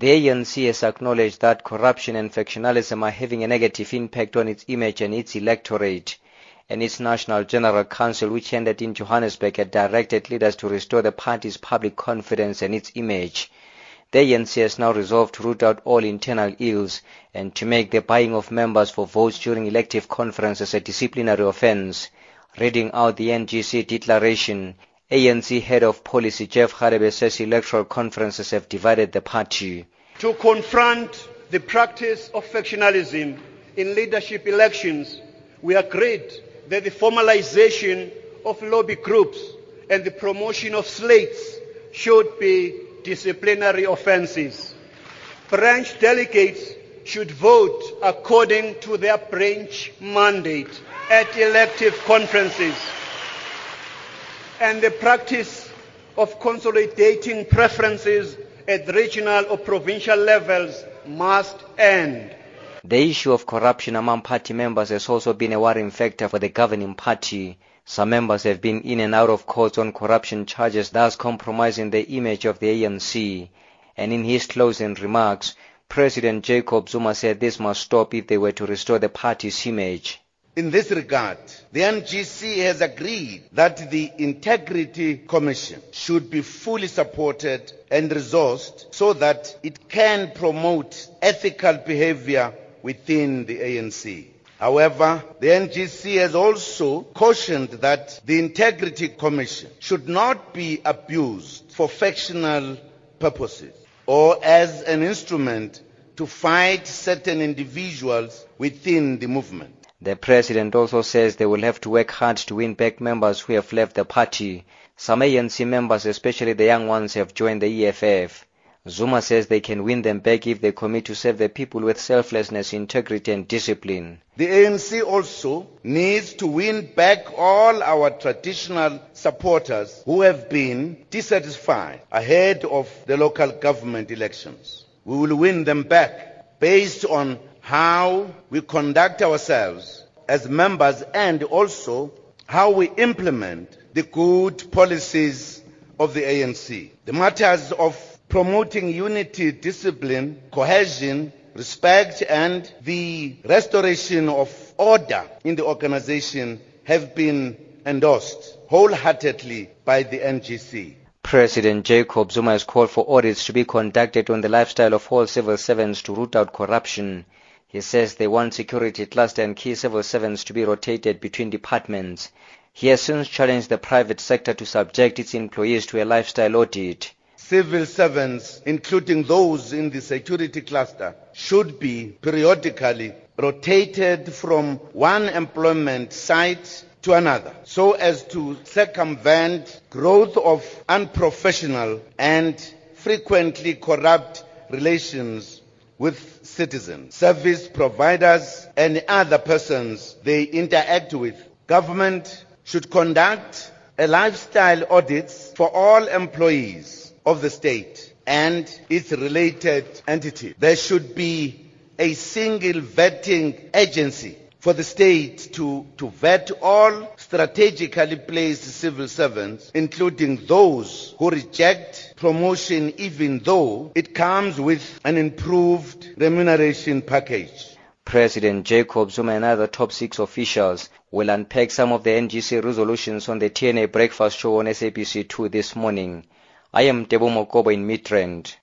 The ANC has acknowledged that corruption and factionalism are having a negative impact on its image and its electorate. And its National General Council, which ended in Johannesburg, had directed leaders to restore the party's public confidence and its image. The ANC has now resolved to root out all internal ills and to make the buying of members for votes during elective conferences a disciplinary offence. Reading out the NGC declaration, ANC head of policy Jeff Radebe says electoral conferences have divided the party. To confront the practice of factionalism in leadership elections, we agreed that the formalization of lobby groups and the promotion of slates should be disciplinary offenses. Branch delegates should vote according to their branch mandate at elective conferences. And the practice of consolidating preferences at regional or provincial levels must end. The issue of corruption among party members has also been a worrying factor for the governing party. Some members have been in and out of court on corruption charges, thus compromising the image of the ANC. And in his closing remarks, President Jacob Zuma said this must stop if they were to restore the party's image. In this regard, the NGC has agreed that the Integrity Commission should be fully supported and resourced so that it can promote ethical behavior within the ANC. However, the NGC has also cautioned that the Integrity Commission should not be abused for factional purposes or as an instrument to fight certain individuals within the movement. The president also says they will have to work hard to win back members who have left the party. Some ANC members, especially the young ones, have joined the EFF. Zuma says they can win them back if they commit to serve the people with selflessness, integrity and discipline. The ANC also needs to win back all our traditional supporters who have been dissatisfied ahead of the local government elections. We will win them back based on how we conduct ourselves as members and also how we implement the good policies of the ANC. The matters of promoting unity, discipline, cohesion, respect and the restoration of order in the organization have been endorsed wholeheartedly by the NGC. President Jacob Zuma has called for audits to be conducted on the lifestyle of all civil servants to root out corruption. He says they want security cluster and key civil servants to be rotated between departments. He has since challenged the private sector to subject its employees to a lifestyle audit. Civil servants, including those in the security cluster, should be periodically rotated from one employment site to another so as to circumvent growth of unprofessional and frequently corrupt relations with citizens, service providers and other persons they interact with. Government should conduct a lifestyle audits for all employees of the state and its related entity. There should be a single vetting agency for the state to, to vet all strategically placed civil servants, including those who reject promotion even though it comes with an improved remuneration package. President Jacob Zuma and other top six officials will unpack some of the NGC resolutions on the TNA breakfast show on SABC2 this morning. I am Tebo Mokobo in Midrand.